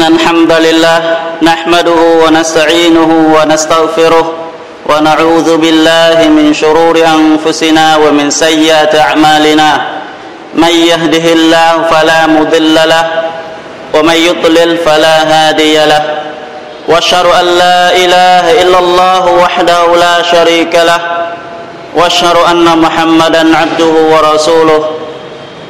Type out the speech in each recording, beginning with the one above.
إن الحمد لله نحمده ونستعينه ونستغفره ونعوذ بالله من شرور أنفسنا ومن سيئات أعمالنا. من يهده الله فلا مضل له ومن يضلل فلا هادي له. وأشهد أن لا إله إلا الله وحده لا شريك له. وأشهد أن محمدا عبده ورسوله.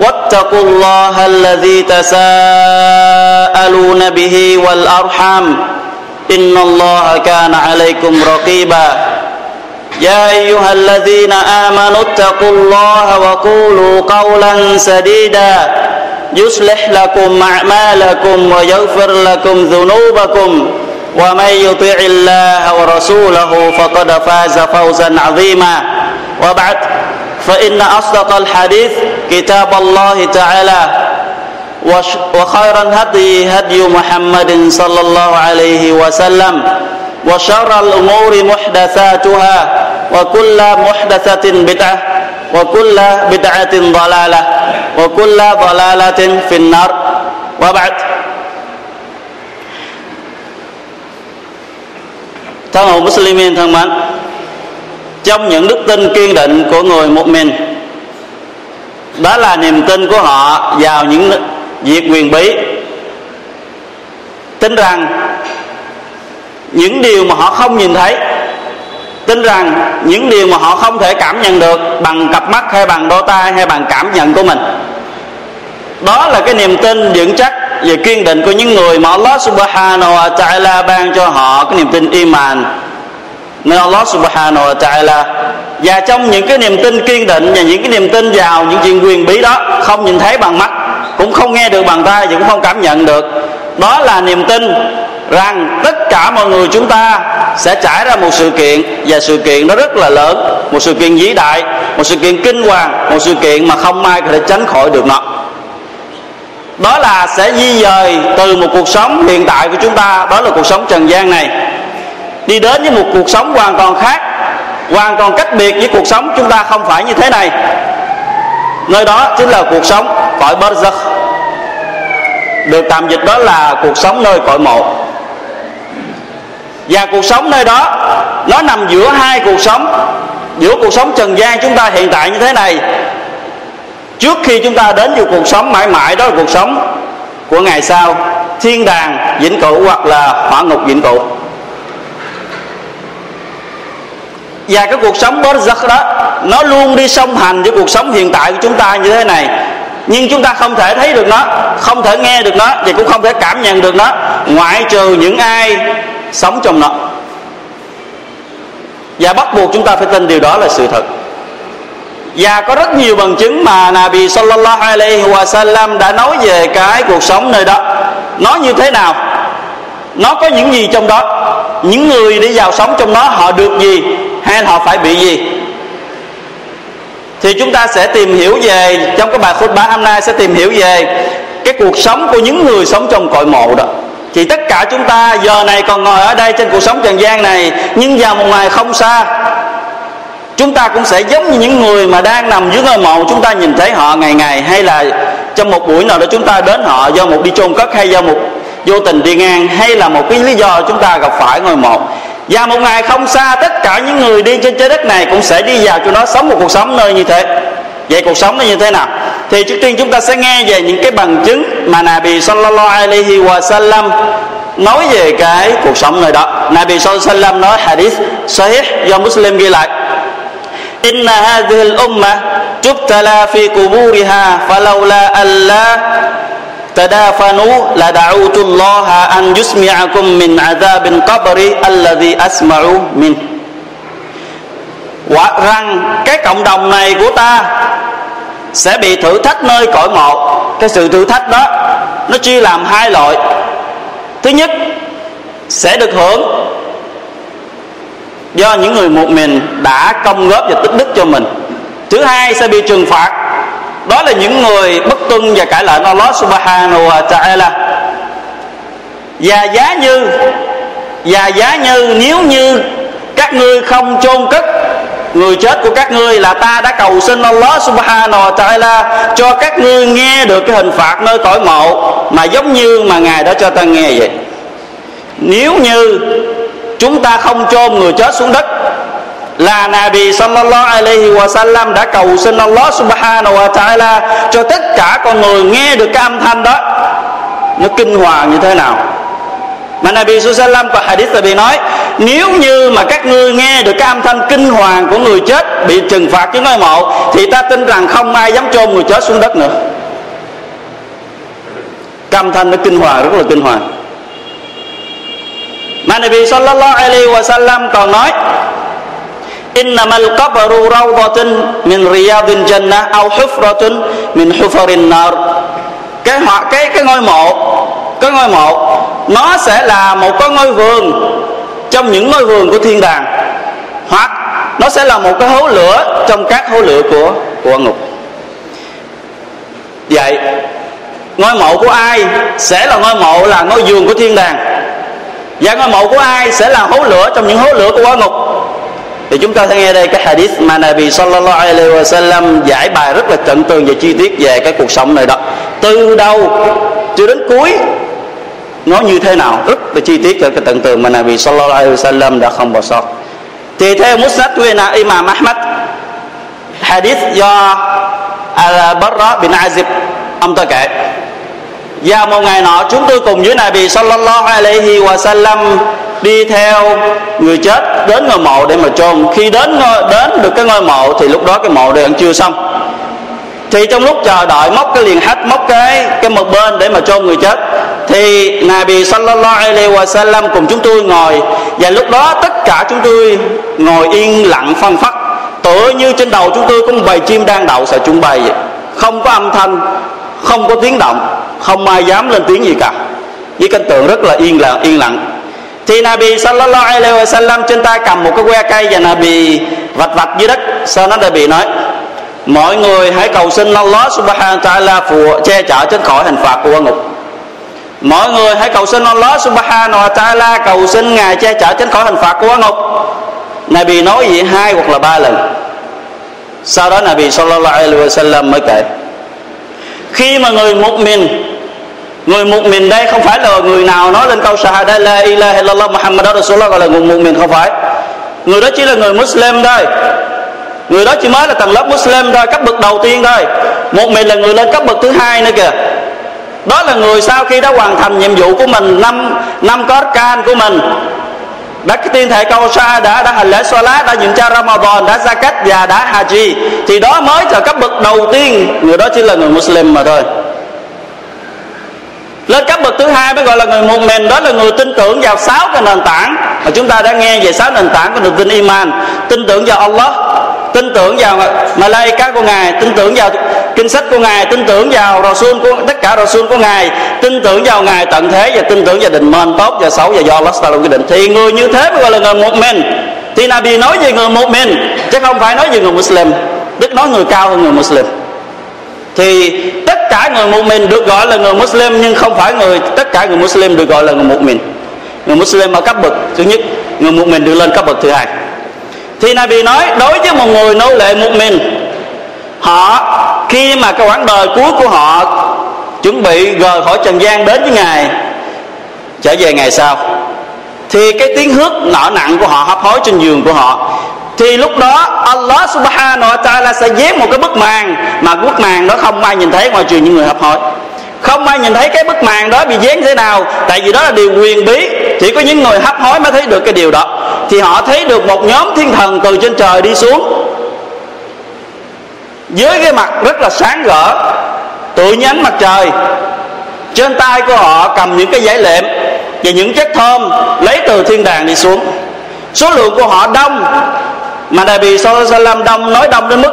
واتقوا الله الذي تساءلون به والأرحام إن الله كان عليكم رقيبا يا أيها الذين آمنوا اتقوا الله وقولوا قولا سديدا يصلح لكم أعمالكم ويغفر لكم ذنوبكم ومن يطع الله ورسوله فقد فاز فوزا عظيما. وبعد فإن أصدق الحديث كتاب الله تعالى وخير الهدي هدي محمد صلى الله عليه وسلم وشر الأمور محدثاتها وكل محدثة بدعة وكل بدعة ضلالة وكل ضلالة في النار. وبعد. Muslimin thân mến trong những đức tin kiên định của người một mình đó là niềm tin của họ vào những việc quyền bí. Tin rằng những điều mà họ không nhìn thấy, tin rằng những điều mà họ không thể cảm nhận được bằng cặp mắt hay bằng đôi tay hay bằng cảm nhận của mình. Đó là cái niềm tin vững chắc về kiên định của những người mà Allah subhanahu wa ta'ala ban cho họ cái niềm tin iman nên Allah subhanahu wa ta'ala và trong những cái niềm tin kiên định và những cái niềm tin vào những chuyện quyền bí đó, không nhìn thấy bằng mắt, cũng không nghe được bằng tai cũng không cảm nhận được. Đó là niềm tin rằng tất cả mọi người chúng ta sẽ trải ra một sự kiện và sự kiện nó rất là lớn, một sự kiện vĩ đại, một sự kiện kinh hoàng, một sự kiện mà không ai có thể tránh khỏi được nó. Đó là sẽ di dời từ một cuộc sống hiện tại của chúng ta, đó là cuộc sống trần gian này đi đến với một cuộc sống hoàn toàn khác, hoàn toàn cách biệt với cuộc sống chúng ta không phải như thế này. Nơi đó chính là cuộc sống cõi barzakh. Được tạm dịch đó là cuộc sống nơi cõi mộ. Và cuộc sống nơi đó, nó nằm giữa hai cuộc sống, giữa cuộc sống trần gian chúng ta hiện tại như thế này. Trước khi chúng ta đến với cuộc sống mãi mãi, đó là cuộc sống của ngày sau, thiên đàng, vĩnh cửu hoặc là hỏa ngục vĩnh cửu. Và cái cuộc sống barzakh đó, nó luôn đi song hành với cuộc sống hiện tại của chúng ta như thế này. Nhưng chúng ta không thể thấy được nó, không thể nghe được nó và cũng không thể cảm nhận được nó, ngoại trừ những ai sống trong nó. Và bắt buộc chúng ta phải tin điều đó là sự thật. Và có rất nhiều bằng chứng mà Nabi Sallallahu Alaihi Wasallam đã nói về cái cuộc sống nơi đó. Nó như thế nào? Nó có những gì trong đó? Những người đi vào sống trong đó họ được gì? Hay họ phải bị gì? Thì chúng ta sẽ tìm hiểu về, trong cái bài khutbah bá hôm nay sẽ tìm hiểu về cái cuộc sống của những người sống trong cõi mộ đó. Thì tất cả chúng ta giờ này còn ngồi ở đây trên cuộc sống trần gian này, nhưng vào một ngày không xa, chúng ta cũng sẽ giống như những người mà đang nằm dưới ngôi mộ. Chúng ta nhìn thấy họ ngày ngày, hay là trong một buổi nào đó chúng ta đến họ do một đi chôn cất hay do một vô tình đi ngang, hay là một cái lý do chúng ta gặp phải ngôi mộ và một ngày không xa tất cả những người đi trên trái đất này cũng sẽ đi vào cho nó sống một cuộc sống nơi như thế vậy cuộc sống nó như thế nào thì trước tiên chúng ta sẽ nghe về những cái bằng chứng mà Nabi sallallahu alaihi wa sallam nói về cái cuộc sống nơi đó Nabi sallallahu alaihi wa sallam nói hadith sahih do Muslim ghi lại إن هذه الأمة تبتلى في قبورها فلولا ألا tadafanu la da'utu Allah an yusmi'akum min 'adzabil qabri alladhi asma'u min. Quả rằng cái cộng đồng này của ta sẽ bị thử thách nơi cõi mộ cái sự thử thách đó, nó chia làm hai loại. Thứ nhất, sẽ được hưởng do những người một mình đã công góp và tích đức cho mình. Thứ hai, sẽ bị trừng phạt đó là những người bất tuân và cãi lệnh Allah subhanahu wa ta'ala. Và giá như, và giá như nếu như các ngươi không chôn cất, người chết của các ngươi là ta đã cầu xin Allah subhanahu wa ta'ala cho các ngươi nghe được cái hình phạt nơi cõi mộ mà giống như mà ngài đã cho ta nghe vậy. Nếu như chúng ta không chôn người chết xuống đất là Nabi sallallahu alaihi wa sallam đã cầu xin Allah subhanahu wa ta'ala cho tất cả con người nghe được cái âm thanh đó. Nó kinh hoàng như thế nào? Mà Nabi sallam và hadith Nabi nói, nếu như mà các ngươi nghe được cái âm thanh kinh hoàng của người chết bị trừng phạt cái ngôi mộ, thì ta tin rằng không ai dám chôn người chết xuống đất nữa. Cái âm thanh nó kinh hoàng rất là kinh hoàng mà Nabi sallallahu alaihi wa sallam còn nói innamal qabru rawdatun min riyadil jannah aw hufratun min hufarin nar cái họ cái cái ngôi mộ cái ngôi mộ, nó sẽ là một cái ngôi vườn. Trong những ngôi vườn của thiên đàng, hoặc nó sẽ là một cái hố lửa trong các hố lửa của của ngục. Vậy, ngôi mộ của ai sẽ là ngôi mộ là ngôi vườn của thiên đàng? Và ngôi mộ của ai sẽ là hố lửa trong những hố lửa của quả ngục? Thì chúng ta sẽ nghe đây cái hadith mà Nabi sallallahu alaihi wa sallam giải bài rất là tận tường và chi tiết về cái cuộc sống này đó. Từ đầu cho đến cuối, nó như thế nào rất là chi tiết cho cái tận tường mà Nabi sallallahu alaihi wa sallam đã không bỏ sót. Thì theo Musnad của Imam Ahmad, hadith do Al-Barra bin Azib, ông ta kể. Và một ngày nọ, chúng tôi cùng với Nabi sallallahu alaihi wa sallam đi theo người chết đến ngôi mộ để mà chôn. Khi đến đến được cái ngôi mộ thì lúc đó cái mộ đang chưa xong. Thì trong lúc chờ đợi, móc cái liền hách móc cái cái một bên để mà chôn người chết. Thì Nabi sallallahu alaihi wa sallam cùng chúng tôi ngồi. Và lúc đó tất cả chúng tôi ngồi yên lặng phân phát tựa như trên đầu chúng tôi có một bầy chim đang đậu sẽ chúng bày vậy. Không có âm thanh, không có tiếng động, không ai dám lên tiếng gì cả. Với cảnh tượng rất là yên lặng yên lặng thì Nabi sallallahu alaihi wa sallam trên tay cầm một cái que cây và Nabi vạch vạch dưới đất. Sau đó Nabi nói, mọi người hãy cầu xin Allah subhanahu wa ta'ala phù, che chở tránh khỏi hình phạt của ngục. Mọi người hãy cầu xin Allah subhanahu wa ta'ala cầu xin ngài che chở tránh khỏi hình phạt của ngục. Nabi nói vậy hai hoặc là ba lần. Sau đó Nabi sallallahu alaihi wa sallam mới kể, khi mà người một mình người mục mình đây không phải là người nào nói lên câu shahada la ilaha illallah muhammad rasulullah gọi là người mục mình không phải. Người đó chỉ là người muslim thôi. Người đó chỉ mới là tầng lớp muslim thôi, cấp bậc đầu tiên thôi. Một mình là người lên cấp bậc thứ hai nữa kìa. Đó là người sau khi đã hoàn thành nhiệm vụ của mình, năm năm có can của mình. Đã cái tiên thể câu sa đã đã hành lễ lá đã nhận cha Ramadan, đã zakat và đã haji. Thì đó mới là cấp bậc đầu tiên. Người đó chỉ là người Muslim mà thôi lên cấp bậc thứ hai mới gọi là người một mình đó là người tin tưởng vào sáu cái nền tảng. Mà chúng ta đã nghe về sáu nền tảng của niềm tin iman. Tin tưởng vào Allah, tin tưởng vào Malaika của ngài, tin tưởng vào kinh sách của ngài, tin tưởng vào Rasul của, tất cả Rasul của ngài, tin tưởng vào ngài tận thế và tin tưởng vào định mệnh tốt và xấu và do Allah ta quyết định. Thì người như thế mới gọi là người một mình thì Nabi nói về người một mình chứ không phải nói về người Muslim. Đức nói người cao hơn người Muslim. Thì cả người mu'min được gọi là người Muslim, nhưng không phải người, tất cả người Muslim được gọi là người mu'min. Người Muslim ở cấp bậc thứ nhất, người mu'min được lên cấp bậc thứ hai. Thì Nabi nói, đối với một người nô lệ mu'min, họ, khi mà cái quãng đời cuối của họ chuẩn bị rời khỏi trần gian đến với ngài, trở về ngày sau, thì cái tiếng hước nợ nặng của họ, hấp hối trên giường của họ thì lúc đó Allah subhanahu wa ta'ala sẽ dán một cái bức màn mà bức màn đó không ai nhìn thấy ngoài trừ những người hợp hội, không ai nhìn thấy cái bức màn đó bị dán thế nào tại vì đó là điều quyền bí. Chỉ có những người hấp hối mới thấy được cái điều đó. Thì họ thấy được một nhóm thiên thần từ trên trời đi xuống. Dưới cái mặt rất là sáng rỡ tựa nhánh mặt trời. Trên tay của họ cầm những cái giải lệm và những chất thơm lấy từ thiên đàng đi xuống. Số lượng của họ đông mà đại bì Sallallahu đông, nói đông đến mức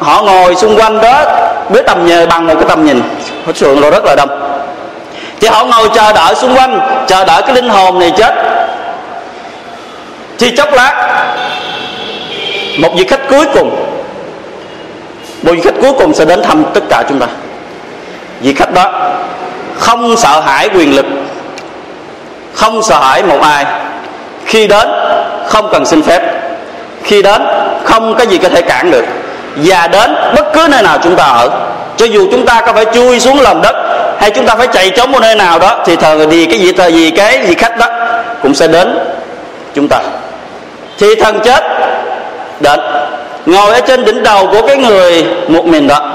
họ ngồi xung quanh đó với tầm nhờ bằng một cái tầm nhìn. Hết sườn rồi, rất là đông. Thì họ ngồi chờ đợi xung quanh, chờ đợi cái linh hồn này chết. Thì chốc lát, một vị khách cuối cùng, một vị khách cuối cùng sẽ đến thăm tất cả chúng ta. Vị khách đó không sợ hãi quyền lực, không sợ hãi một ai. Khi đến, không cần xin phép khi đến, không có gì có thể cản được. Và đến bất cứ nơi nào chúng ta ở, cho dù chúng ta có phải chui xuống lòng đất hay chúng ta phải chạy trốn một nơi nào đó, thì thờ gì cái gì, thờ gì cái gì khách đó cũng sẽ đến chúng ta. Thì thần chết đến, ngồi ở trên đỉnh đầu của cái người một mình đó.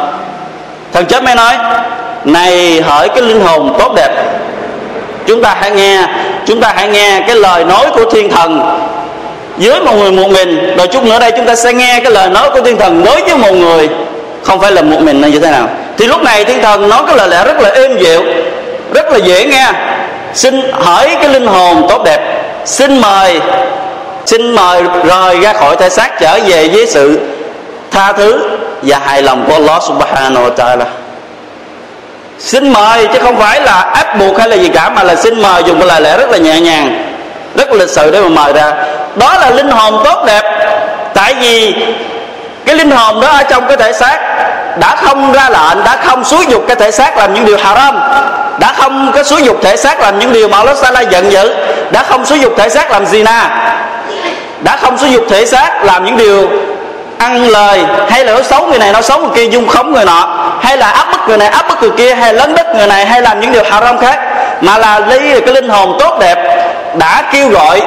Thần chết mới nói, này, hỡi cái linh hồn tốt đẹp, chúng ta hãy nghe, chúng ta hãy nghe cái lời nói của thiên thần dưới một người một mình. Rồi chút nữa đây chúng ta sẽ nghe cái lời nói của thiên thần đối với một người. Không phải là một mình là như thế nào. Thì lúc này thiên thần nói cái lời lẽ rất là êm dịu, rất là dễ nghe. Xin hỏi cái linh hồn tốt đẹp. Xin mời xin mời rời ra khỏi thể xác trở về với sự tha thứ và hài lòng của Allah subhanahu wa ta'ala. Xin mời chứ không phải là ép buộc hay là gì cả, mà là xin mời dùng cái lời lẽ rất là nhẹ nhàng rất lịch sự để mà mời ra. Đó là linh hồn tốt đẹp. Tại vì cái linh hồn đó ở trong cái thể xác đã không ra lệnh, đã không xúi dục cái thể xác làm những điều haram, đã không có xúi dục thể xác làm những điều mà Allah Sala giận dữ, đã không xúi dục thể xác làm gì na đã không xúi dục thể xác làm những điều ăn lời, hay là nói xấu người này, nói xấu người kia, dung khống người nọ, hay là áp bức người này, áp bức người kia, hay lấn đất người này, hay làm những điều haram khác, mà là lấy cái linh hồn tốt đẹp đã kêu gọi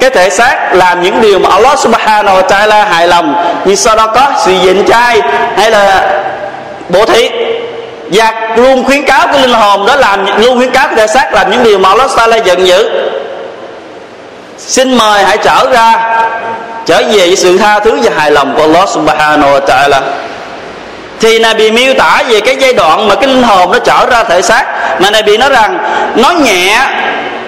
cái thể xác làm những điều mà Allah subhanahu wa ta'ala hài lòng, như sau đó có sự dịnh trai hay là bổ thí và luôn khuyến cáo cái linh hồn đó làm luôn khuyến cáo cái thể xác làm những điều mà Allah ta'ala giận dữ. Xin mời hãy trở ra, trở về với sự tha thứ và hài lòng của Allah subhanahu wa ta'ala. Thì Nabi miêu tả về cái giai đoạn mà cái linh hồn nó trở ra thể xác, mà Nabi nói rằng, nó nhẹ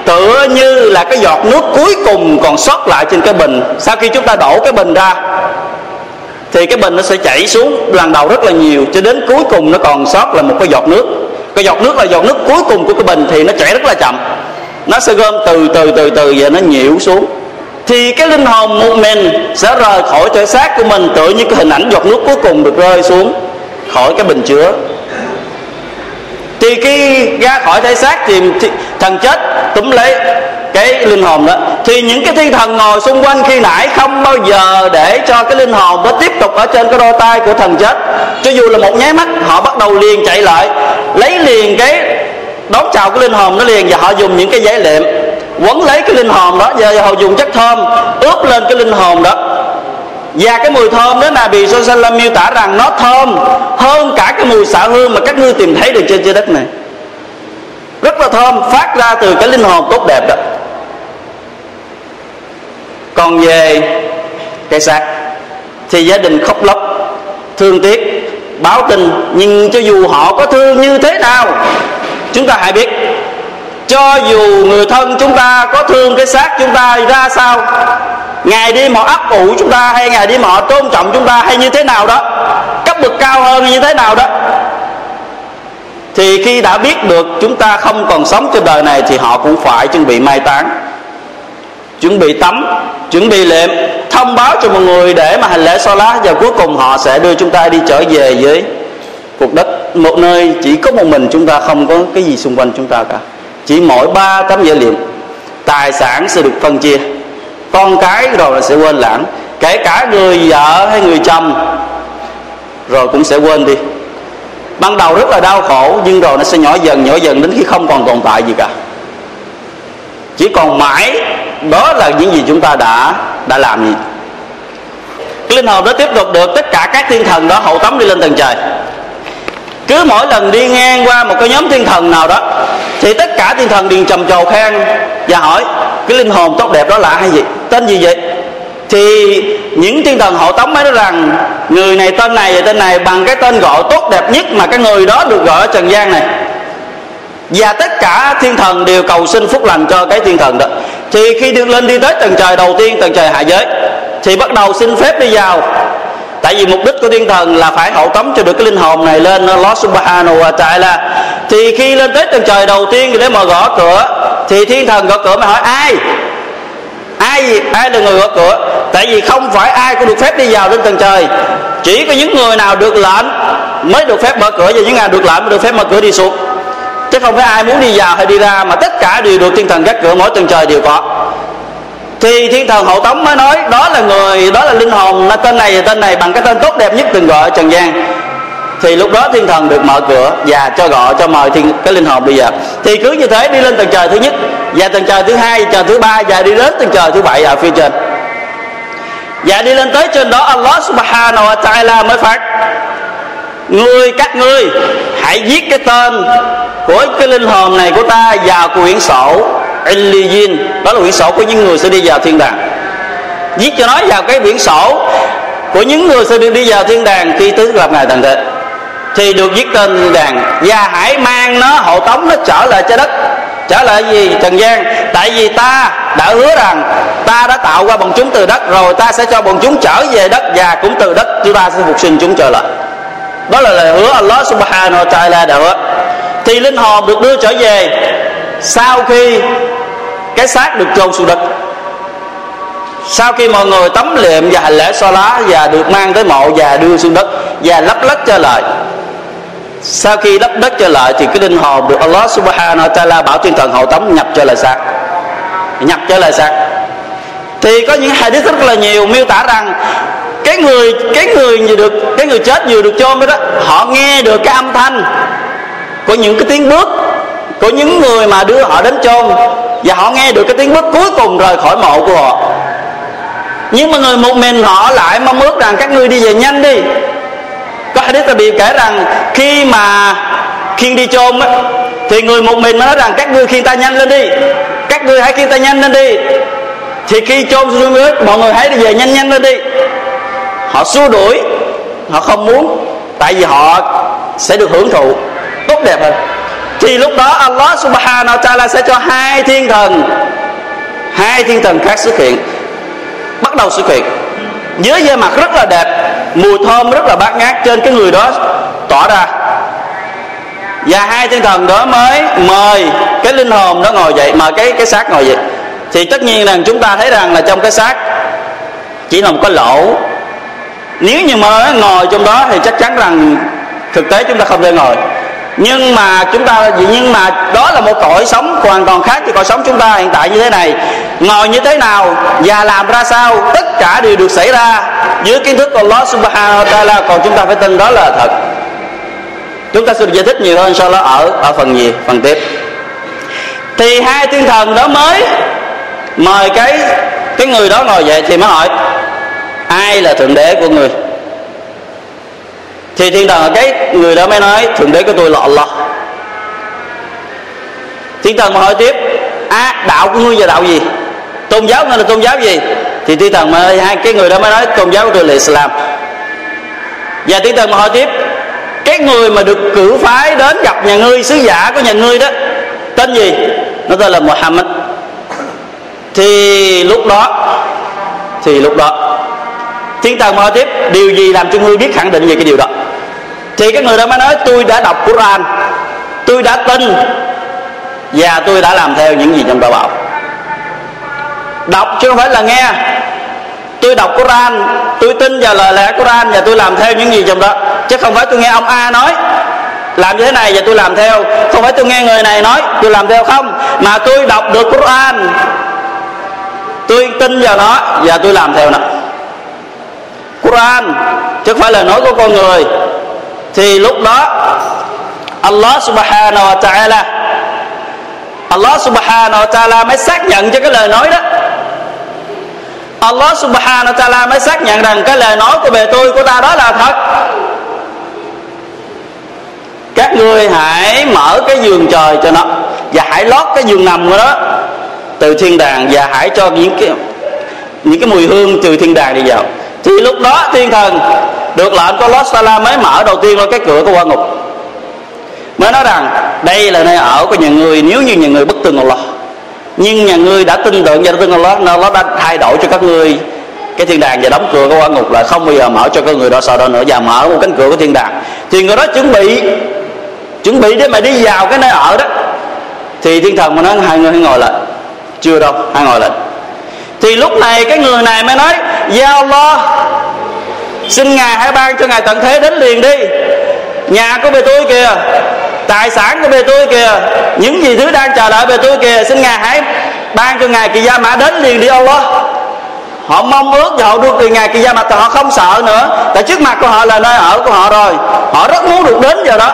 tựa như là cái giọt nước cuối cùng còn sót lại trên cái bình. Sau khi chúng ta đổ cái bình ra, thì cái bình nó sẽ chảy xuống, lần đầu rất là nhiều, cho đến cuối cùng nó còn sót là một cái giọt nước. Cái giọt nước là giọt nước cuối cùng của cái bình thì nó chảy rất là chậm. Nó sẽ gom từ từ từ từ và nó nhiễu xuống. Thì cái linh hồn một mình sẽ rời khỏi thể xác của mình, tựa như cái hình ảnh giọt nước cuối cùng được rơi xuống khỏi cái bình chứa thì khi ra khỏi thể xác thì thần chết, túm lấy cái linh hồn đó. Thì những cái thiên thần ngồi xung quanh khi nãy không bao giờ để cho cái linh hồn đó tiếp tục ở trên cái đôi tay của thần chết. Cho dù là một nháy mắt, họ bắt đầu liền chạy lại, lấy liền cái đón chào cái linh hồn nó liền và họ dùng những cái giấy liệm quấn lấy cái linh hồn đó. Giờ họ dùng chất thơm ướp lên cái linh hồn đó và cái mùi thơm đó là bị Sallam miêu tả rằng nó thơm hơn cả cái mùi xạ hương mà các ngươi tìm thấy được trên trái đất này. Rất là thơm, phát ra từ cái linh hồn tốt đẹp đó. Còn về cái xác, thì gia đình khóc lóc, thương tiếc, báo tin, nhưng cho dù họ có thương như thế nào, chúng ta hãy biết, cho dù người thân chúng ta có thương cái xác chúng ta ra sao ngày đêm họ ấp ủ chúng ta hay ngày đêm họ tôn trọng chúng ta hay như thế nào đó, cấp bậc cao hơn như thế nào đó, thì khi đã biết được chúng ta không còn sống trên đời này thì họ cũng phải chuẩn bị mai táng, chuẩn bị tắm, chuẩn bị liệm thông báo cho mọi người để mà hành lễ so lá và cuối cùng họ sẽ đưa chúng ta đi trở về với cuộc đất. Một nơi chỉ có một mình chúng ta không có cái gì xung quanh chúng ta cả. Chỉ mỗi ba tấm dữ liệu tài sản sẽ được phân chia con cái rồi là sẽ quên lãng. Kể cả người vợ hay người chồng rồi cũng sẽ quên đi. Ban đầu rất là đau khổ, nhưng rồi nó sẽ nhỏ dần nhỏ dần đến khi không còn tồn tại gì cả. Chỉ còn mãi, đó là những gì chúng ta đã đã làm gì. Cái linh hồn đó tiếp tục được tất cả các thiên thần đó hậu tống đi lên tầng trời. Cứ mỗi lần đi ngang qua một cái nhóm thiên thần nào đó, thì tất cả thiên thần điền trầm trồ khen và hỏi, cái linh hồn tốt đẹp đó là ai vậy? Tên gì vậy? Thì những thiên thần hộ tống mới nói rằng, người này tên này và tên này bằng cái tên gọi tốt đẹp nhất mà cái người đó được gọi ở trần gian này. Và tất cả thiên thần đều cầu xin phúc lành cho cái thiên thần đó. Thì khi được lên đi tới tầng trời đầu tiên, tầng trời hạ giới, thì bắt đầu xin phép đi vào. Tại vì mục đích của thiên thần là phải hậu tống cho được cái linh hồn này lên Allah subhanahu wa ta'ala. Thì khi lên tới tầng trời đầu tiên để mà gõ cửa, thì thiên thần gõ cửa mà hỏi, ai? Ai ai là người gõ cửa. Tại vì không phải ai cũng được phép đi vào lên tầng trời. Chỉ có những người nào được lệnh mới được phép mở cửa và những người được lệnh mới được phép mở cửa đi xuống. Chứ không phải ai muốn đi vào hay đi ra mà tất cả đều được thiên thần gác cửa mỗi tầng trời đều có. Thì thiên thần hậu tống mới nói, đó là người, đó là linh hồn, nó tên này và tên này bằng cái tên tốt đẹp nhất từng gọi ở trần gian thì lúc đó thiên thần được mở cửa và cho gọi, cho mời thiên, cái linh hồn bây giờ. Thì cứ như thế đi lên tầng trời thứ nhất, và tầng trời thứ hai trời thứ ba, và đi đến tầng trời thứ bảy ở phía trên. Và đi lên tới trên đó, Allah subhanahu wa ta'ala mới phát. Ngươi các ngươi, hãy viết cái tên của cái linh hồn này của ta vào quyển sổ Illiyin đó là quyển sổ của những người sẽ đi vào thiên đàng. Viết cho nó vào cái quyển sổ của những người sẽ đi vào thiên đàng khi tới gặp ngài tận thế thì được viết tên đàn và hãy mang nó, hộ tống nó trở lại trái đất. Trở lại gì? Trần gian. Tại vì ta đã hứa rằng ta đã tạo ra bọn chúng từ đất, rồi ta sẽ cho bọn chúng trở về đất và cũng từ đất. Chúng ta sẽ phục sinh chúng trở lại. Đó là lời hứa Allah subhanahu wa ta'ala đã hứa. Thì linh hồn được đưa trở về sau khi cái xác được chôn xuống đất. Sau khi mọi người tắm liệm và hành lễ so lá và được mang tới mộ và đưa xuống đất và lấp đất trở lại sau khi đắp đất trở lại thì cái linh hồn được Allah subhanahu wa ta'ala bảo thiên thần hậu tống nhập trở lại xác. Nhập trở lại xác. Thì có những hadith rất là nhiều miêu tả rằng cái người cái người gì được cái người chết vừa được chôn đó, đó họ nghe được cái âm thanh của những cái tiếng bước của những người mà đưa họ đến chôn và họ nghe được cái tiếng bước cuối cùng rời khỏi mộ của họ. Nhưng mà người một mình họ lại mong ước rằng các ngươi đi về nhanh đi có hadith là bị kể rằng khi mà khiên đi chôn á, thì người một mình nói rằng các ngươi khiên ta nhanh lên đi, các ngươi hãy khiên ta nhanh lên đi. Thì khi chôn xuống nước, mọi người hãy đi về nhanh nhanh lên đi. Họ xua đuổi, họ không muốn, tại vì họ sẽ được hưởng thụ tốt đẹp hơn. Thì lúc đó Allah subhanahu wa ta'ala sẽ cho hai thiên thần, hai thiên thần khác xuất hiện, bắt đầu xuất hiện dưới da mặt rất là đẹp, mùi thơm rất là bát ngát trên cái người đó tỏa ra. Và hai thiên thần đó mới mời cái linh hồn đó ngồi dậy, mời cái cái xác ngồi dậy. Thì tất nhiên rằng chúng ta thấy rằng là trong cái xác chỉ là một cái lỗ. Nếu như mà ngồi trong đó thì chắc chắn rằng thực tế chúng ta không thể ngồi nhưng mà chúng ta, nhưng mà đó là một cõi sống hoàn toàn khác với cõi sống chúng ta hiện tại như thế này. Ngồi như thế nào và làm ra sao, tất cả đều được xảy ra dưới kiến thức của Allah subhanahu wa ta'ala. Còn chúng ta phải tin đó là thật. Chúng ta sẽ giải thích nhiều hơn sau đó ở ở phần gì? Phần tiếp. Thì hai thiên thần đó mới mời cái cái người đó ngồi dậy thì mới hỏi, ai là thượng đế của người? Thì thiên thần cái người đó mới nói, thượng đế của tôi là Allah. Thiên thần mà hỏi tiếp à đạo của ngươi là đạo gì? Tôn giáo ngươi là tôn giáo gì? Thì thiên thần mà hai cái người đó mới nói, tôn giáo của tôi là Islam. Và thiên thần mà hỏi tiếp, cái người mà được cử phái đến gặp nhà ngươi, sứ giả của nhà ngươi đó, tên gì? Nó tên là Muhammad. Thì lúc đó, thì lúc đó, thiên thần mà hỏi tiếp, điều gì làm cho ngươi biết khẳng định về cái điều đó? Thì cái người đó mới nói, tôi đã đọc Quran, tôi đã tin và tôi đã làm theo những gì trong đó bảo. Đọc chứ không phải là nghe. Tôi đọc Quran, tôi tin vào lời lẽ Quran và tôi làm theo những gì trong đó. Chứ không phải tôi nghe ông A nói, làm như thế này và tôi làm theo. Không phải tôi nghe người này nói, tôi làm theo không? Mà tôi đọc được Quran. Tôi tin vào nó và tôi làm theo nó. Quran chứ không phải là nói của con người thì lúc đó, Allah subhanahu wa ta'ala, Allah subhanahu wa ta'ala mới xác nhận cho cái lời nói đó. Allah subhanahu wa ta'ala mới xác nhận rằng cái lời nói của bề tôi, của ta đó là thật. Các ngươi hãy mở cái giường trời cho nó và hãy lót cái giường nằm của nó từ thiên đàng và hãy cho những cái những cái mùi hương từ thiên đàng đi vào. Thì lúc đó thiên thần được lệnh của Lord Sala mới mở đầu tiên là cái cửa của quan ngục. Mới nói rằng, đây là nơi ở của nhà người, nếu như nhà người bất tin Allah. Nhưng nhà ngươi đã tin tưởng và tin Allah, nên Allah đã thay đổi cho các ngươi cái thiên đàng và đóng cửa của quan ngục là không bao giờ mở cho các người đó sợ đó nữa và mở một cánh cửa của thiên đàng. Thì người đó chuẩn bị chuẩn bị để mà đi vào cái nơi ở đó. Thì thiên thần mà nói, hai người hãy ngồi lại. Chưa đâu hai ngồi lại. Thì lúc này cái người này mới nói, Giao lo xin ngài hãy ban cho ngài tận thế đến liền đi. Nhà của bề tôi kìa, tài sản của bề tôi kìa, những gì thứ đang chờ đợi bề tôi kìa, xin ngài hãy ban cho ngài kỳ gia mã đến liền đi, Allah. Họ mong ước và họ được từ ngài kỳ gia mã, họ không sợ nữa. Tại trước mặt của họ là nơi ở của họ rồi. Họ rất muốn được đến giờ đó.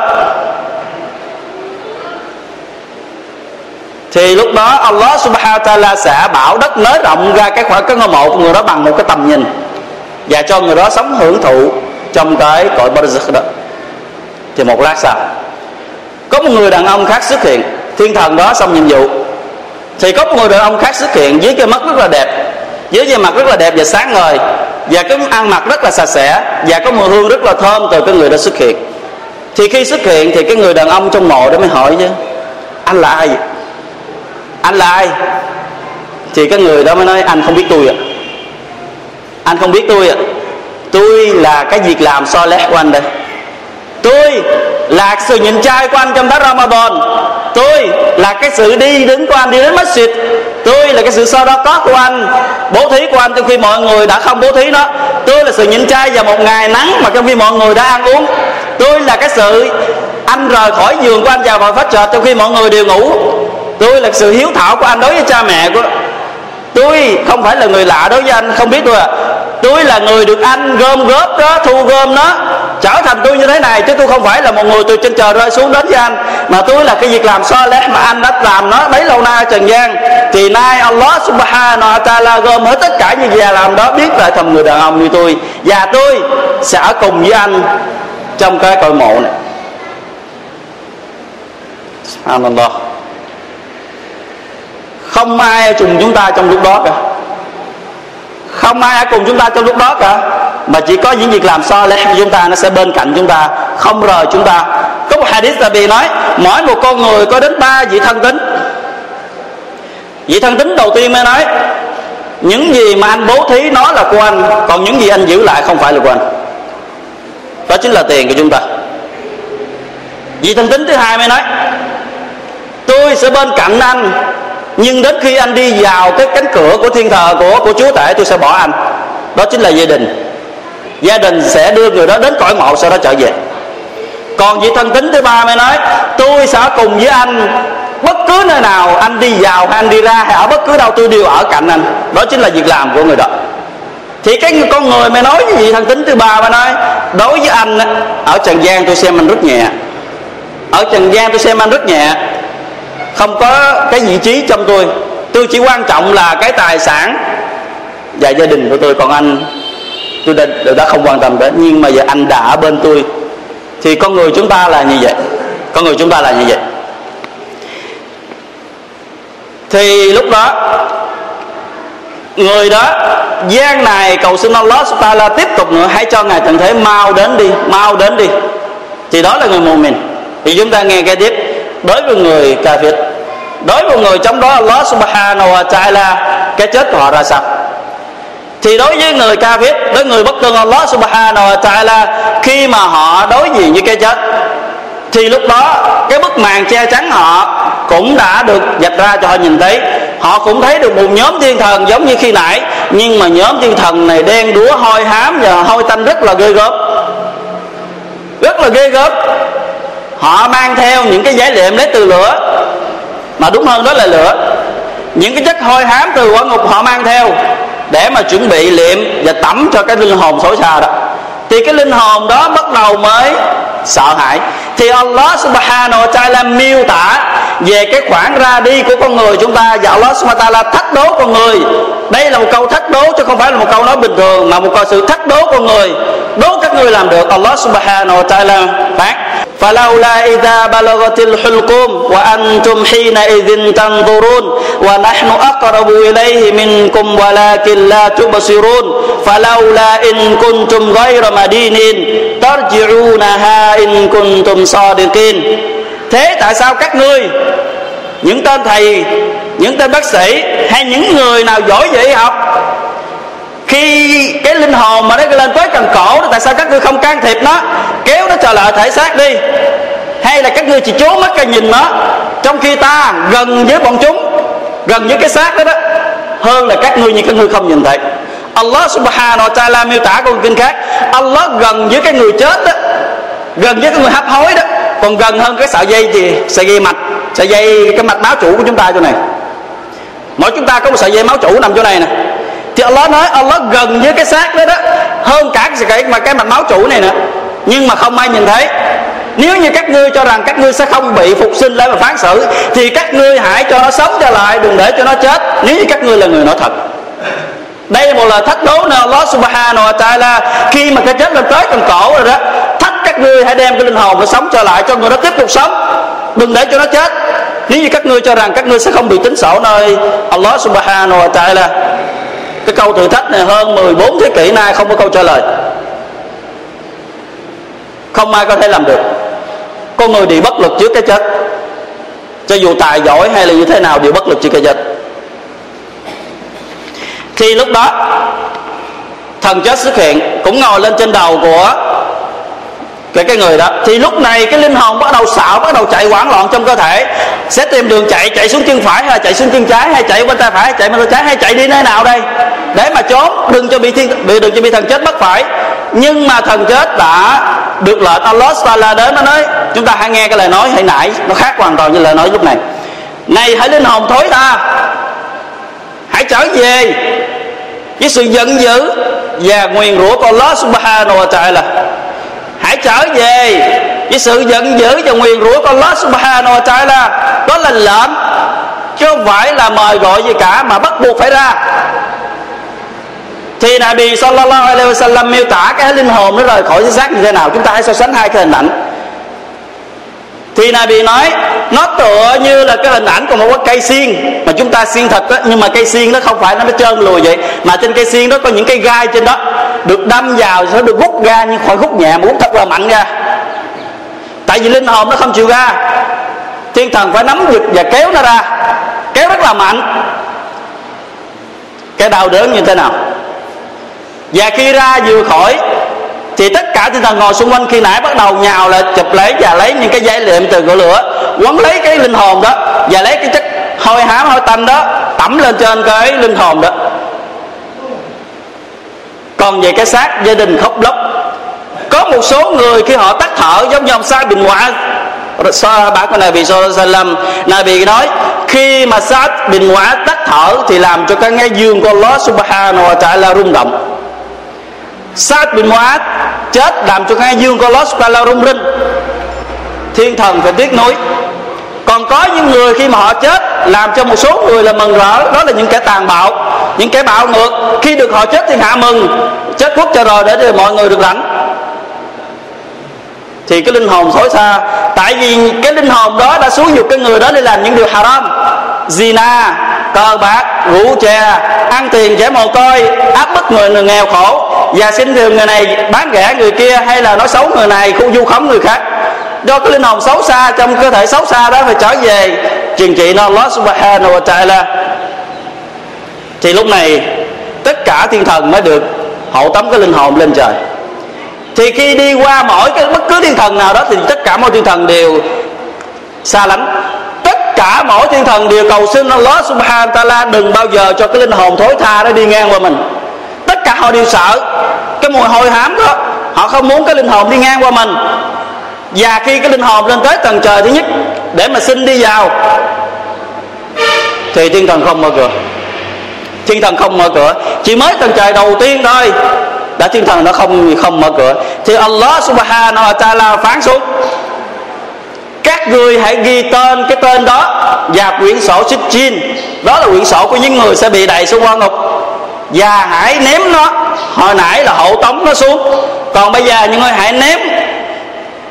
Thì lúc đó, Allah subhanahu wa ta'ala sẽ bảo đất nới rộng ra cái khoảng cái ngôi mộ của người đó bằng một cái tầm nhìn và cho người đó sống hưởng thụ trong cái cõi barzakh đó. Thì một lát sau, có một người đàn ông khác xuất hiện, thiên thần đó xong nhiệm vụ. Thì có một người đàn ông khác xuất hiện với cái mắt rất là đẹp với cái mặt rất là đẹp và sáng ngời, và cái ăn mặc rất là sạch sẽ, và có mùi hương rất là thơm từ cái người đó xuất hiện. Thì khi xuất hiện thì cái người đàn ông trong mộ đó mới hỏi chứ, anh là ai anh là ai? Thì cái người đó mới nói, anh không biết tôi ạ anh không biết tôi ạ. Tôi là cái việc làm so lét của anh đây. Tôi là sự nhịn trai của anh trong tháng Ramadan. Tôi là cái sự đi đứng của anh, đi đến masjid. Tôi là cái sự so đó có của anh, bố thí của anh trong khi mọi người đã không bố thí nó. Tôi là sự nhịn trai vào một ngày nắng mà trong khi mọi người đã ăn uống. Tôi là cái sự anh rời khỏi giường của anh vào vào phát trệt trong khi mọi người đều ngủ. Tôi là sự hiếu thảo của anh đối với cha mẹ của tôi không phải là người lạ đối với anh, không biết tôi à tôi là người được anh gom góp đó, thu gom nó, trở thành tôi như thế này, chứ tôi không phải là một người từ trên trời rơi xuống đến với anh. Mà tôi là cái việc làm so lẽ mà anh đã làm nó bấy lâu nay, trần gian thì nay Allah subhanahu wa ta'ala gom hết tất cả những gì làm đó, biết lại thành người đàn ông như tôi. Và tôi sẽ ở cùng với anh trong cái cội mộ này. Subhanallah không ai cùng chúng ta trong lúc đó cả. Không ai cùng chúng ta trong lúc đó cả. Mà chỉ có những việc làm so lẽ của chúng ta nó sẽ bên cạnh chúng ta, không rời chúng ta. Có một hadith là bị nói, mỗi một con người có đến ba vị thân tính. Vị thân tính đầu tiên mới nói, những gì mà anh bố thí nó là của anh, còn những gì anh giữ lại không phải là của anh. Đó chính là tiền của chúng ta. Vị thân tính thứ hai mới nói, tôi sẽ bên cạnh anh nhưng đến khi anh đi vào cái cánh cửa của thiên thờ của của chúa tể, tôi sẽ bỏ anh. Đó chính là gia đình. Gia đình sẽ đưa người đó đến cõi mộ, sau đó trở về. Còn vị thân tính thứ ba mới nói, tôi sẽ cùng với anh bất cứ nơi nào anh đi vào hay anh đi ra hay ở bất cứ đâu, tôi đều ở cạnh anh. Đó chính là việc làm của người đó. Thì cái con người mới nói với vị thân tính thứ ba mới nói, đối với anh ở trần gian tôi xem anh rất nhẹ. Ở trần gian tôi xem anh rất nhẹ không có cái vị trí trong tôi. Tôi chỉ quan trọng là cái tài sản và gia đình của tôi. Còn anh tôi đã, đã không quan tâm đến. Nhưng mà giờ anh đã ở bên tôi thì con người chúng ta là như vậy. Con người chúng ta là như vậy. Thì lúc đó người đó gian này cầu xin Allah ta là tiếp tục nữa. Hãy cho ngài tận thế mau đến đi mau đến đi. Thì đó là người mù mình thì chúng ta nghe cái tiếp đối với người cà việt đối với người trong đó Allah subhanahu wa ta'ala, cái chết của họ ra sao? Thì đối với người ca viết đối người bất tương Allah subhanahu wa ta'ala, khi mà họ đối diện với cái chết, thì lúc đó cái bức màn che chắn họ cũng đã được dạch ra cho họ nhìn thấy. Họ cũng thấy được một nhóm thiên thần giống như khi nãy, nhưng mà nhóm thiên thần này đen đúa, hôi hám và hôi tanh rất là ghê gớm. Rất là ghê gớm họ mang theo những cái giải liệm lấy từ lửa. Mà đúng hơn đó là lửa. Những cái chất hôi hám từ quả ngục họ mang theo để mà chuẩn bị liệm và tắm cho cái linh hồn xấu xa đó. Thì cái linh hồn đó bắt đầu mới sợ hãi. Thì Allah subhanahu wa ta'ala miêu tả về cái khoảng ra đi của con người chúng ta. Và Allah subhanahu wa ta'ala thách đố con người. Đây là một câu thách đố chứ không phải là một câu nói bình thường, mà một câu sự thách đố con người. Đố các người làm được, Allah subhanahu wa ta'ala phán. فلولا إذا بلغت الحلقوم وأنتم حينئذ تنظرون ونحن أقرب إليه منكم ولكن لا تبصرون فلولا إن كنتم غير مدينين ترجعونها إن كنتم صادقين thế tại sao các ngươi những tên thầy những tên bác sĩ hay những người nào giỏi về y học khi cái linh hồn mà nó lên tới cần cổ tại sao các ngươi không can thiệp nó? Kéo nó trở lại thể xác đi. Hay là các ngươi chỉ trốn mắt cái nhìn nó? Trong khi ta gần với bọn chúng, gần với cái xác đó đó, hơn là các ngươi như các ngươi không nhìn thấy. Allah subhanahu wa ta'ala miêu tả con kinh khác. Allah gần với cái người chết đó, gần với cái người hấp hối đó, còn gần hơn cái sợi dây gì? Sợi dây mạch, sợi dây cái mạch máu chủ của chúng ta chỗ này. Mỗi chúng ta có một sợi dây máu chủ nằm chỗ này nè thì Allah nói, Allah gần với cái xác đó đó, hơn cả cái mà cái mạch máu chủ này nữa. Nhưng mà không ai nhìn thấy. Nếu như các ngươi cho rằng các ngươi sẽ không bị phục sinh lại và phán xử, thì các ngươi hãy cho nó sống trở lại, đừng để cho nó chết. Nếu như các ngươi là người nói thật. Đây là một lời thách đố nào Allah subhanahu wa ta'ala. Khi mà cái chết lên tới cần cổ rồi đó, thách các ngươi hãy đem cái linh hồn nó sống trở lại cho người đó tiếp tục sống. Đừng để cho nó chết. Nếu như các ngươi cho rằng các ngươi sẽ không bị tính sổ nơi Allah subhanahu wa ta'ala cái câu thử thách này hơn 14 thế kỷ nay không có câu trả lời. Không ai có thể làm được. Con người đều bất lực trước cái chết. Cho dù tài giỏi hay là như thế nào đều bất lực trước cái chết. Thì lúc đó, thần chết xuất hiện, cũng ngồi lên trên đầu của cái cái người đó. Thì lúc này cái linh hồn bắt đầu xạo, bắt đầu chạy hoảng loạn trong cơ thể. Sẽ tìm đường chạy chạy xuống chân phải hay là chạy xuống chân trái, hay chạy bên tay phải hay chạy bên tay trái, hay chạy đi nơi nào đây? Để mà trốn đừng cho bị thiên, bị, đừng cho bị thần chết bắt phải. Nhưng mà thần chết đã được lệnh Allah Taala đến, nó nói, chúng ta hãy nghe cái lời nói hồi nãy. Nó khác hoàn toàn như lời nói lúc này. Này, hãy linh hồn thối ta. Hãy trở về với sự giận dữ và nguyền rủa của Allah Subhanahu wa Taala hãy trở về với sự giận dữ và nguyền rủa của Allah Subhanahu wa Taala. Đó là lệnh chứ không phải là mời gọi gì cả mà bắt buộc phải ra. Thì Nabi Sallallahu Alaihi Wasallam miêu tả cái linh hồn nó rời khỏi cái xác như thế nào? Chúng ta hãy so sánh hai cái hình ảnh thì Nabi nói nó tựa như là cái hình ảnh của một cái cây xiên. Mà chúng ta xiên thật đó, nhưng mà cây xiên nó không phải nó trơn lùi vậy. Mà trên cây xiên đó có những cây gai trên đó được đâm vào sẽ được rút ra nhưng khỏi rút nhẹ mà rút thật là mạnh ra tại vì linh hồn nó không chịu ra. Thiên thần phải nắm giật và kéo nó ra. Kéo rất là mạnh cái đau đớn như thế nào? Và khi ra vừa khỏi thì tất cả tinh thần ngồi xung quanh khi nãy bắt đầu nhào là chụp lấy và lấy những cái dây liệm từ ngọn lửa, quấn lấy cái linh hồn đó và lấy cái chất hôi hám hôi tanh đó, tẩm lên trên cái linh hồn đó. Còn về cái xác gia đình khóc lóc, có một số người khi họ tắt thở giống như ông sa bình ngoại so bác của Nabi Sallam Nabi nói, khi mà sát bình ngoại tắt thở thì làm cho cái nghe dương của Allah Subhanahu wa Ta'ala rung động. Sát bin Moab chết làm cho ngay dương của và lao rung rinh thiên thần phải tiếc nuối. Còn có những người khi mà họ chết làm cho một số người là mừng rỡ, đó là những kẻ tàn bạo, những kẻ bạo ngược. Khi được họ chết thì hạ mừng, chết quốc cho rồi để cho mọi người được lãnh. Thì cái linh hồn xối xa, tại vì cái linh hồn đó đã xúi dục cái người đó để làm những điều haram, zina cờ bạc, rượu chè, ăn tiền trẻ mồ côi, áp bức người nghèo khổ. Và xin thường người này bán rẻ người kia hay là nói xấu người này, khu du khống người khác. Do cái linh hồn xấu xa, trong cơ thể xấu xa đó phải trở về. Truyền trị nó Allah subhanahu wa ta'ala. Thì lúc này, tất cả thiên thần mới được hộ tấm cái linh hồn lên trời. Thì khi đi qua mỗi cái bất cứ thiên thần nào đó, thì tất cả mọi thiên thần đều xa lánh cả mỗi thiên thần đều cầu xin Allah subhanahu wa ta'ala đừng bao giờ cho cái linh hồn thối tha nó đi ngang qua mình. Tất cả họ đều sợ cái mùi hôi hám đó. Họ không muốn cái linh hồn đi ngang qua mình. Và khi cái linh hồn lên tới tầng trời thứ nhất, để mà xin đi vào, thì thiên thần không mở cửa. Thiên thần không mở cửa. Chỉ mới tầng trời đầu tiên thôi, đã thiên thần nó không không mở cửa. Thì Allah subhanahu wa ta'ala phán xuống các người hãy ghi tên cái tên đó và quyển sổ xích chin đó là quyển sổ của những người sẽ bị đầy xuống quan ngục. Và hãy ném nó. Hồi nãy là hậu tống nó xuống. Còn bây giờ những người hãy ném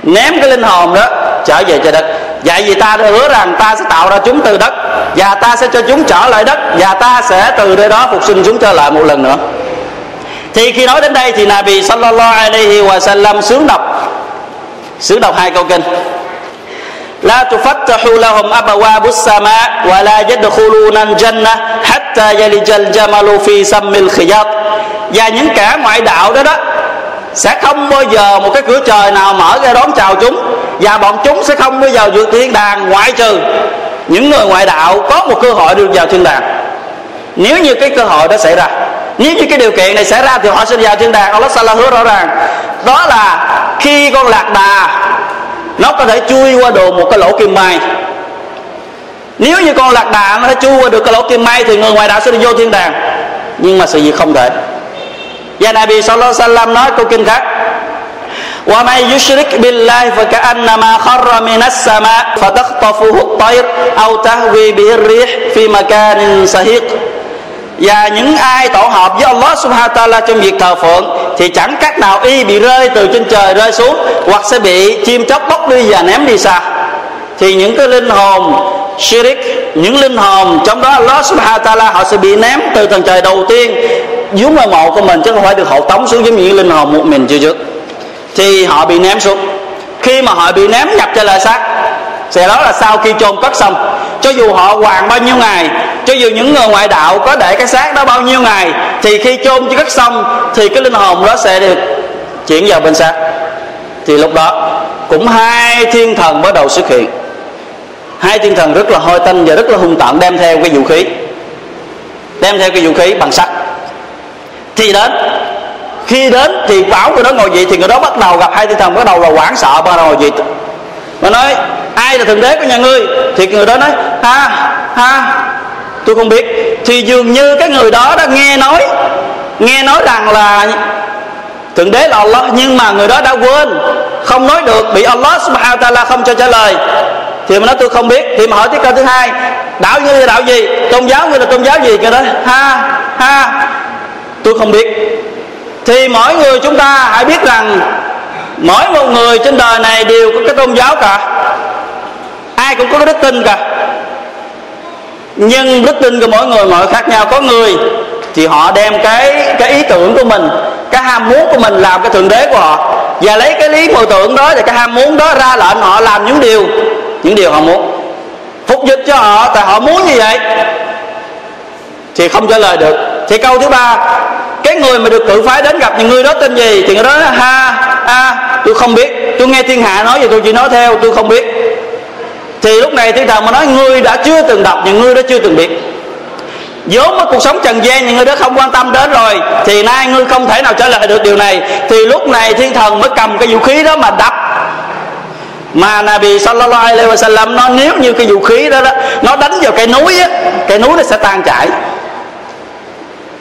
ném cái linh hồn đó trở về trời đất. Vậy vì ta đã hứa rằng ta sẽ tạo ra chúng từ đất và ta sẽ cho chúng trở lại đất và ta sẽ từ nơi đó phục sinh chúng trở lại một lần nữa. Thì khi nói đến đây thì Nabi sallallahu alaihi wa sallam sướng đọc sướng đọc hai câu kinh. لا تفتح لهم أبواب السماء ولا يدخلون الجنة حتى يلج الجمل في سم الخياط và những kẻ ngoại đạo đó đó sẽ không bao giờ một cái cửa trời nào mở ra đón chào chúng và bọn chúng sẽ không bao giờ vượt thiên đàng ngoại trừ những người ngoại đạo có một cơ hội được vào thiên đàng nếu như cái cơ hội đó xảy ra nếu như cái điều kiện này xảy ra thì họ sẽ vào thiên đàng Allah Sala hứa rõ ràng đó là khi con lạc đà nó có thể chui qua được một cái lỗ kim mai nếu như con lạc đà nó thể chui qua được cái lỗ kim mai thì người ngoài đạo sẽ đi vô thiên đàng nhưng mà sự việc không thể và Nabi Sallallahu Alaihi Wasallam nói câu kinh khác ومن يشرك بالله فكأنما خر من السماء فتخطفه الطير أو تهوي به الريح في مكان سهيق và những ai tổ hợp với Allah subhanahu ta'ala trong việc thờ phượng, thì chẳng cách nào y bị rơi từ trên trời rơi xuống, hoặc sẽ bị chim chóc bốc đi và ném đi xa. Thì những cái linh hồn shirik, những linh hồn trong đó Allah subhanahu ta'ala, họ sẽ bị ném từ tầng trời đầu tiên dưới ngôi mộ của mình, chứ không phải được hộ tống xuống giống như những linh hồn một mình chưa trước. Thì họ bị ném xuống. Khi mà họ bị ném nhập cho lời xác sẽ đó là sau khi chôn cất xong, cho dù họ hoàng bao nhiêu ngày, cho dù những người ngoại đạo có để cái xác đó bao nhiêu ngày, thì khi chôn cho cất xong thì cái linh hồn đó sẽ được chuyển vào bên xác. Thì lúc đó, cũng hai thiên thần bắt đầu xuất hiện. Hai thiên thần rất là hôi tanh và rất là hung tợn đem theo cái vũ khí, đem theo cái vũ khí bằng sắt. Thì đến, khi đến thì bảo người đó ngồi dậy thì người đó bắt đầu gặp hai thiên thần bắt đầu là hoảng sợ, bắt đầu ngồi dậy. Mà nói ai là thượng đế của nhà ngươi? Thì người đó nói, ha ha, tôi không biết. Thì dường như cái người đó đã nghe nói nghe nói rằng là thượng đế là Allah, nhưng mà người đó đã quên, không nói được, bị Allah subhanahu wa ta'ala không cho trả lời. Thì mà nói, tôi không biết. Thì mà hỏi tiếp câu thứ hai, đạo như là đạo gì? Tôn giáo như là tôn giáo gì? Cái đó ha ha, tôi không biết. Thì mỗi người chúng ta hãy biết rằng mỗi một người trên đời này đều có cái tôn giáo cả ai cũng có cái đức tin cả. Nhưng đức tin của mỗi người mọi khác nhau. Có người thì họ đem cái cái ý tưởng của mình cái ham muốn của mình làm cái thượng đế của họ và lấy cái lý mơ tưởng đó và cái ham muốn đó ra lệnh họ làm những điều những điều họ muốn. Phục dịch cho họ tại họ muốn như vậy thì không trả lời được. Thì câu thứ ba cái người mà được cử phái đến gặp những người đó tên gì? Thì người đó nói, ha à, tôi không biết. Tôi nghe thiên hạ nói vậy tôi chỉ nói theo tôi không biết thì lúc này thiên thần mà nói ngươi đã chưa từng đọc những ngươi đã chưa từng biết. Vốn với cuộc sống trần gian những người đó không quan tâm đến rồi thì nay ngươi không thể nào trả lời được điều này. Thì lúc này thiên thần mới cầm cái vũ khí đó mà đập. Mà Nabi sallallahu alaihi wasallam nó nếu như cái vũ khí đó, đó nó đánh vào cây núi á cây núi nó sẽ tan chảy.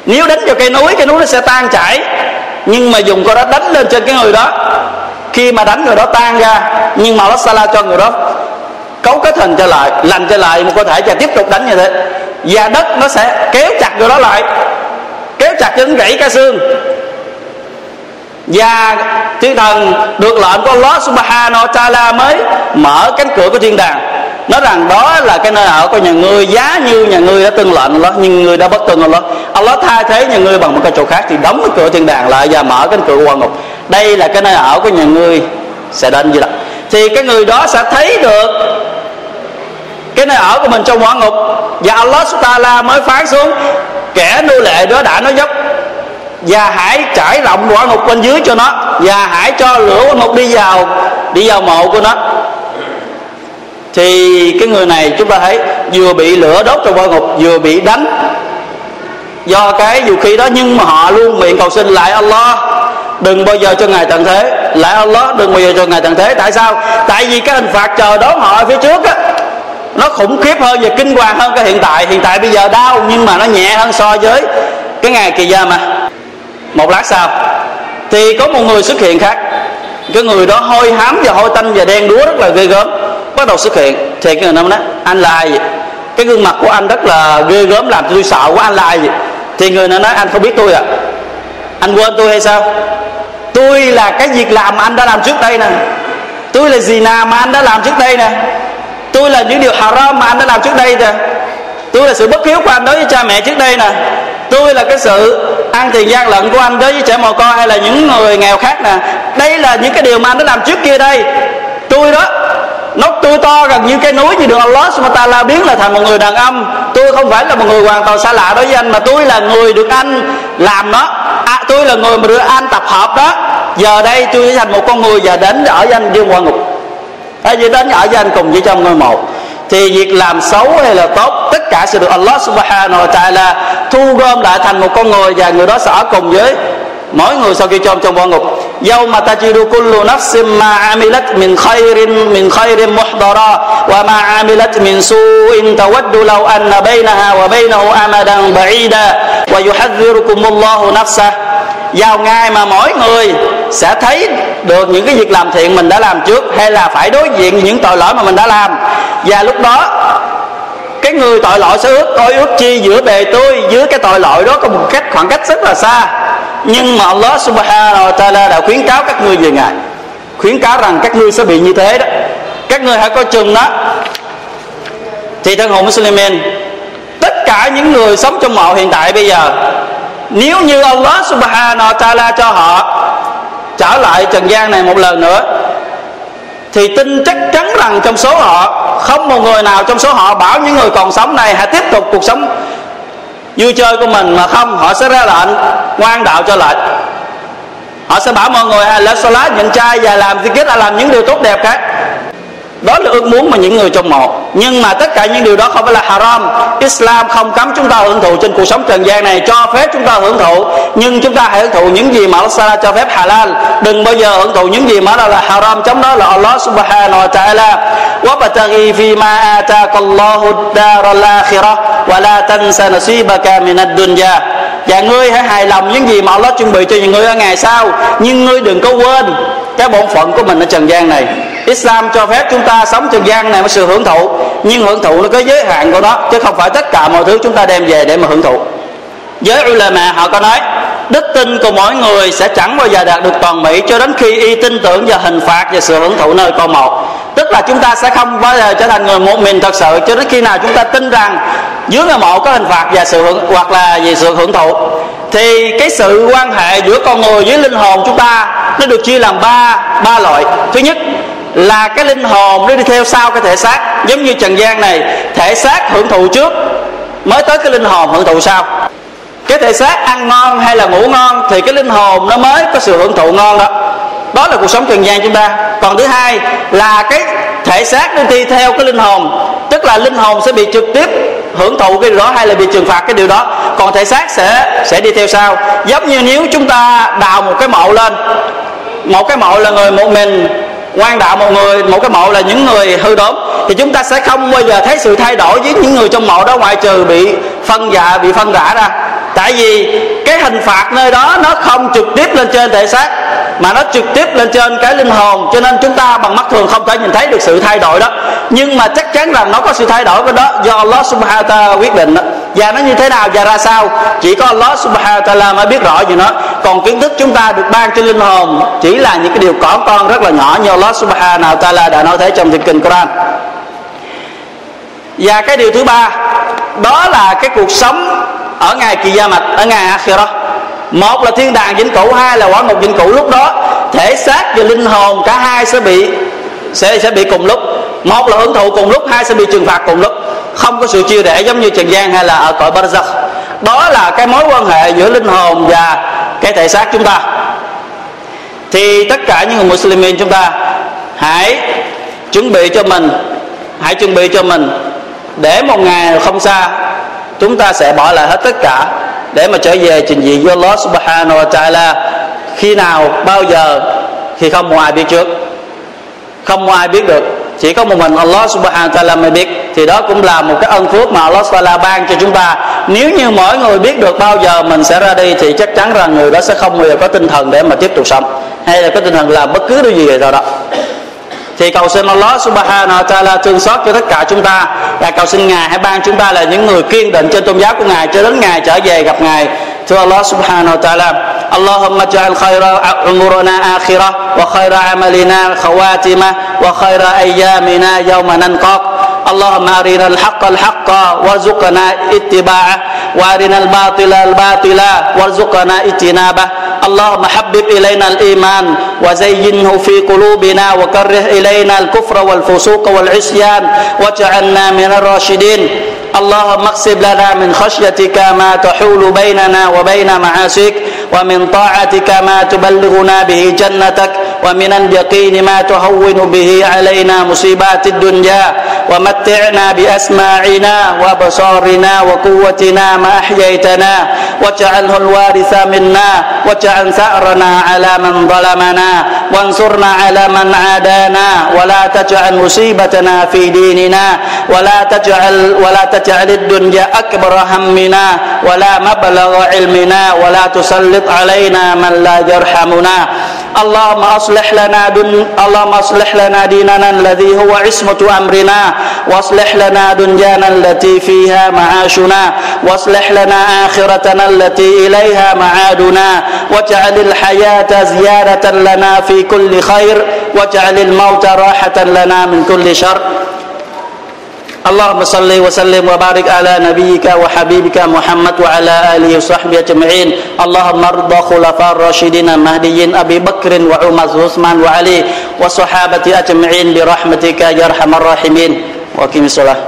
Nếu đánh vào cây núi cây núi nó sẽ tan chảy. Nhưng mà dùng con đó đánh lên trên cái người đó. Khi mà đánh người đó tan ra nhưng mà nó Sala cho người đó cấu kết hình trở lại, lành trở lại một cơ thể và tiếp tục đánh như thế. Và đất nó sẽ kéo chặt người đó lại, kéo chặt cho đến gãy cả xương. Và thiên thần được lệnh của Allah subhanahu wa ta'ala mới mở cánh cửa của thiên đàng. Nói rằng đó là cái nơi ở của nhà ngươi, giá như nhà ngươi đã từng lệnh Allah, nhưng ngươi đã bất tuân Allah. Allah thay thế nhà ngươi bằng một cái chỗ khác thì đóng cái cửa thiên đàng lại và mở cánh cửa quan ngục. Đây là cái nơi ở của nhà ngươi sẽ đến như vậy thì cái người đó sẽ thấy được cái nơi ở của mình trong hỏa ngục. Và Allah Taala mới phán xuống, kẻ nô lệ đó đã nói dốc, và hãy trải rộng hỏa ngục bên dưới cho nó, và hãy cho lửa hỏa ngục đi vào đi vào mộ của nó. Thì cái người này chúng ta thấy vừa bị lửa đốt trong hỏa ngục, vừa bị đánh. Do cái vũ khí đó, nhưng mà họ luôn miệng cầu xin lại Allah, đừng bao giờ cho ngài tận thế. Lại Allah, đừng bao giờ cho ngài tận thế. Tại sao? Tại vì cái hình phạt chờ đón họ ở phía trước á nó khủng khiếp hơn và kinh hoàng hơn cái hiện tại. Hiện tại bây giờ đau nhưng mà nó nhẹ hơn so với cái ngày kỳ giờ mà. Một lát sau, thì có một người xuất hiện khác. Cái người đó hôi hám và hôi tanh và đen đúa rất là ghê gớm. Bắt đầu xuất hiện. Thì cái người đó nói, anh là ai vậy? Cái gương mặt của anh rất là ghê gớm, làm tôi sợ quá, anh là ai vậy? Thì người nó nói, anh không biết tôi à anh quên tôi hay sao? Tôi là cái việc làm mà anh đã làm trước đây nè. Tôi là gì nào mà anh đã làm trước đây nè tôi là những điều haram mà anh đã làm trước đây nè tôi là sự bất hiếu của anh đối với cha mẹ trước đây nè. Tôi là cái sự ăn tiền gian lận của anh đối với trẻ mồ côi hay là những người nghèo khác nè. Đây là những cái điều mà anh đã làm trước kia đây. Tôi đó nó tôi to gần như cái núi như được Allah subhanahu biến là thành một người đàn ông. Tôi không phải là một người hoàn toàn xa lạ đối với anh mà tôi là người được anh làm nó. À, tôi là người mà được anh tập hợp đó. Giờ đây tôi sẽ thành một con người và đến ở với anh đi qua ngục à, vậy đến ở với anh cùng với trong ngôi một. Thì việc làm xấu hay là tốt tất cả sẽ được Allah subhanahu wa ta'ala thu gom lại thành một con người và người đó sẽ ở cùng với mỗi người sau khi chôn trong vô ngục. Dâu mà ta kullu nafsim ma amilat min khairin min khairin muhdara wa ma amilat min su'in tawaddu law anna baynaha wa baynahu amadan ba'ida wa yuhadhdhirukum nafsah. Vào ngày mà mỗi người sẽ thấy được, những cái việc làm thiện mình đã làm trước, hay là phải đối diện những tội lỗi mà mình đã làm. Và lúc đó, cái người tội lỗi sẽ ước tôi ước chi giữa bề tôi giữa cái tội lỗi đó có một cách, khoảng cách rất là xa. Nhưng mà Allah subhanahu wa ta'ala đã khuyến cáo các ngươi về ngài. Khuyến cáo rằng các ngươi sẽ bị như thế đó. Các ngươi hãy coi chừng đó. Thì thân hồn Muslimin, tất cả những người sống trong mộ hiện tại bây giờ, nếu như Allah subhanahu wa ta'ala cho họ trở lại trần gian này một lần nữa thì tin chắc chắn rằng trong số họ không một người nào trong số họ bảo những người còn sống này hãy tiếp tục cuộc sống vui chơi của mình mà không họ sẽ ra lệnh ngoan đạo cho lại họ sẽ bảo mọi người à, lên salat nhận trai và làm gì kết là làm những điều tốt đẹp khác đó là ước muốn mà những người trong mộ nhưng mà tất cả những điều đó không phải là haram Islam không cấm chúng ta hưởng thụ trên cuộc sống trần gian này cho phép chúng ta hưởng thụ nhưng chúng ta hãy hưởng thụ những gì mà Allah cho phép halal đừng bao giờ hưởng thụ những gì mà là, là haram chống đó là Allah subhanahu wa ta'ala وابتغي فيما آتاك الله الدار الآخرة ولا تنس نصيبك من الدنيا và ngươi hãy hài lòng những gì mà Allah chuẩn bị cho những người ở ngày sau nhưng ngươi đừng có quên cái bổn phận của mình ở trần gian này Islam cho phép chúng ta sống trần gian này với sự hưởng thụ. Nhưng hưởng thụ nó có giới hạn của nó, chứ không phải tất cả mọi thứ chúng ta đem về để mà hưởng thụ. Giới ulama họ có nói, đức tin của mỗi người sẽ chẳng bao giờ đạt được toàn mỹ cho đến khi y tin tưởng vào hình phạt và sự hưởng thụ nơi con một. Tức là chúng ta sẽ không bao giờ trở thành người một mình thật sự, cho đến khi nào chúng ta tin rằng dưới ngôi mộ có hình phạt và sự hưởng, hoặc là về sự hưởng thụ. Thì cái sự quan hệ giữa con người với linh hồn chúng ta, nó được chia làm ba ba loại. Thứ nhất là cái linh hồn nó đi theo sau cái thể xác. Giống như trần gian này, thể xác hưởng thụ trước, mới tới cái linh hồn hưởng thụ sau. Cái thể xác ăn ngon hay là ngủ ngon thì cái linh hồn nó mới có sự hưởng thụ ngon đó. Đó là cuộc sống trần gian chúng ta. Còn thứ hai là cái thể xác nó đi theo cái linh hồn, tức là linh hồn sẽ bị trực tiếp hưởng thụ cái điều đó hay là bị trừng phạt cái điều đó. Còn thể xác sẽ sẽ đi theo sau. Giống như nếu chúng ta đào một cái mộ lên, một cái mộ là người một mình quan đạo một người, một cái mộ là những người hư đốn, thì chúng ta sẽ không bao giờ thấy sự thay đổi với những người trong mộ đó ngoại trừ bị phân dạ bị phân rã ra. Tại vì cái hình phạt nơi đó nó không trực tiếp lên trên thể xác mà nó trực tiếp lên trên cái linh hồn, cho nên chúng ta bằng mắt thường không thể nhìn thấy được sự thay đổi đó. Nhưng mà chắc chắn rằng nó có sự thay đổi cái đó do Allah subhanahu wa ta'ala quyết định đó. Và nó như thế nào và ra sao? Chỉ có Allah subhanahu wa ta'ala mới biết rõ gì nó còn kiến thức chúng ta được ban cho linh hồn chỉ là những cái điều cỏ con rất là nhỏ như Allah subhanahu wa ta'ala đã nói thế trong thiên kinh Quran. Và cái điều thứ ba, đó là cái cuộc sống ở ngày kỳ gia mạch ở ngày akhirah một là thiên đàng vĩnh cửu, hai là quả ngục vĩnh cửu. Lúc đó, thể xác và linh hồn cả hai sẽ bị, sẽ sẽ bị cùng lúc. Một là hưởng thụ cùng lúc, hai sẽ bị trừng phạt cùng lúc. Không có sự chia rẽ giống như trần gian hay là ở cõi barzakh. Đó là cái mối quan hệ giữa linh hồn và cái thể xác chúng ta. Thì tất cả những người Muslimin chúng ta, hãy chuẩn bị cho mình, hãy chuẩn bị cho mình. Để một ngày không xa, chúng ta sẽ bỏ lại hết tất cả để mà trở về trình diện với Allah subhanahu wa ta'ala, khi nào, bao giờ thì không ngoài biết trước. Không ngoài ai biết được. Chỉ có một mình Allah subhanahu wa ta'ala mới biết. Thì đó cũng là một cái ân phước mà Allah subhanahu ban cho chúng ta. Nếu như mỗi người biết được bao giờ mình sẽ ra đi, thì chắc chắn rằng người đó sẽ không bao giờ có tinh thần để mà tiếp tục sống. Hay là có tinh thần làm bất cứ điều gì rồi đó thì cầu xin Allah subhanahu wa ta'ala thương xót cho tất cả chúng ta và cầu xin Ngài hãy ban chúng ta là những người kiên định trên tôn giáo của Ngài cho đến Ngài trở về gặp Ngài thưa Allah subhanahu wa ta'ala اللهم اجعل خير عمرنا آخرة وخير عملنا خواتمة وخير أيامنا يوم نلقاك اللهم أرنا الحق الحق وارزقنا اتباعه وأرنا الباطل الباطل وارزقنا اجتنابه. اللهم حبب إلينا الإيمان وزينه في قلوبنا وكره إلينا الكفر والفسوق والعصيان واجعلنا من الراشدين. اللهم اقسم لنا من خشيتك ما تحول بيننا وبين معاصيك ومن طاعتك ما تبلغنا به جنتك. ومن اليقين ما تهون به علينا مصيبات الدنيا ومتعنا بأسماعنا وأبصارنا وقوتنا ما أحييتنا واجعله الوارث منا واجعل ثأرنا على من ظلمنا وانصرنا على من عادانا ولا تجعل مصيبتنا في ديننا ولا تجعل ولا تجعل الدنيا أكبر همنا ولا مبلغ علمنا ولا تسلط علينا من لا يرحمنا. اللهم أصلح لنا دن... اللهم أصلح لنا ديننا الذي هو عصمة أمرنا وأصلح لنا دنيانا التي فيها معاشنا وأصلح لنا آخرتنا التي إليها معادنا واجعل الحياة زيادة لنا في كل خير واجعل الموت راحة لنا من كل شر. اللهم صل وسلم وبارك على نبيك وحبيبك محمد وعلى آله وصحبه أجمعين. اللهم ارض خلفاء الراشدين المهديين أبي بكر وعمر وعثمان وعلي والصحابه أجمعين برحمتك يا أرحم الراحمين. واقم الصلاة.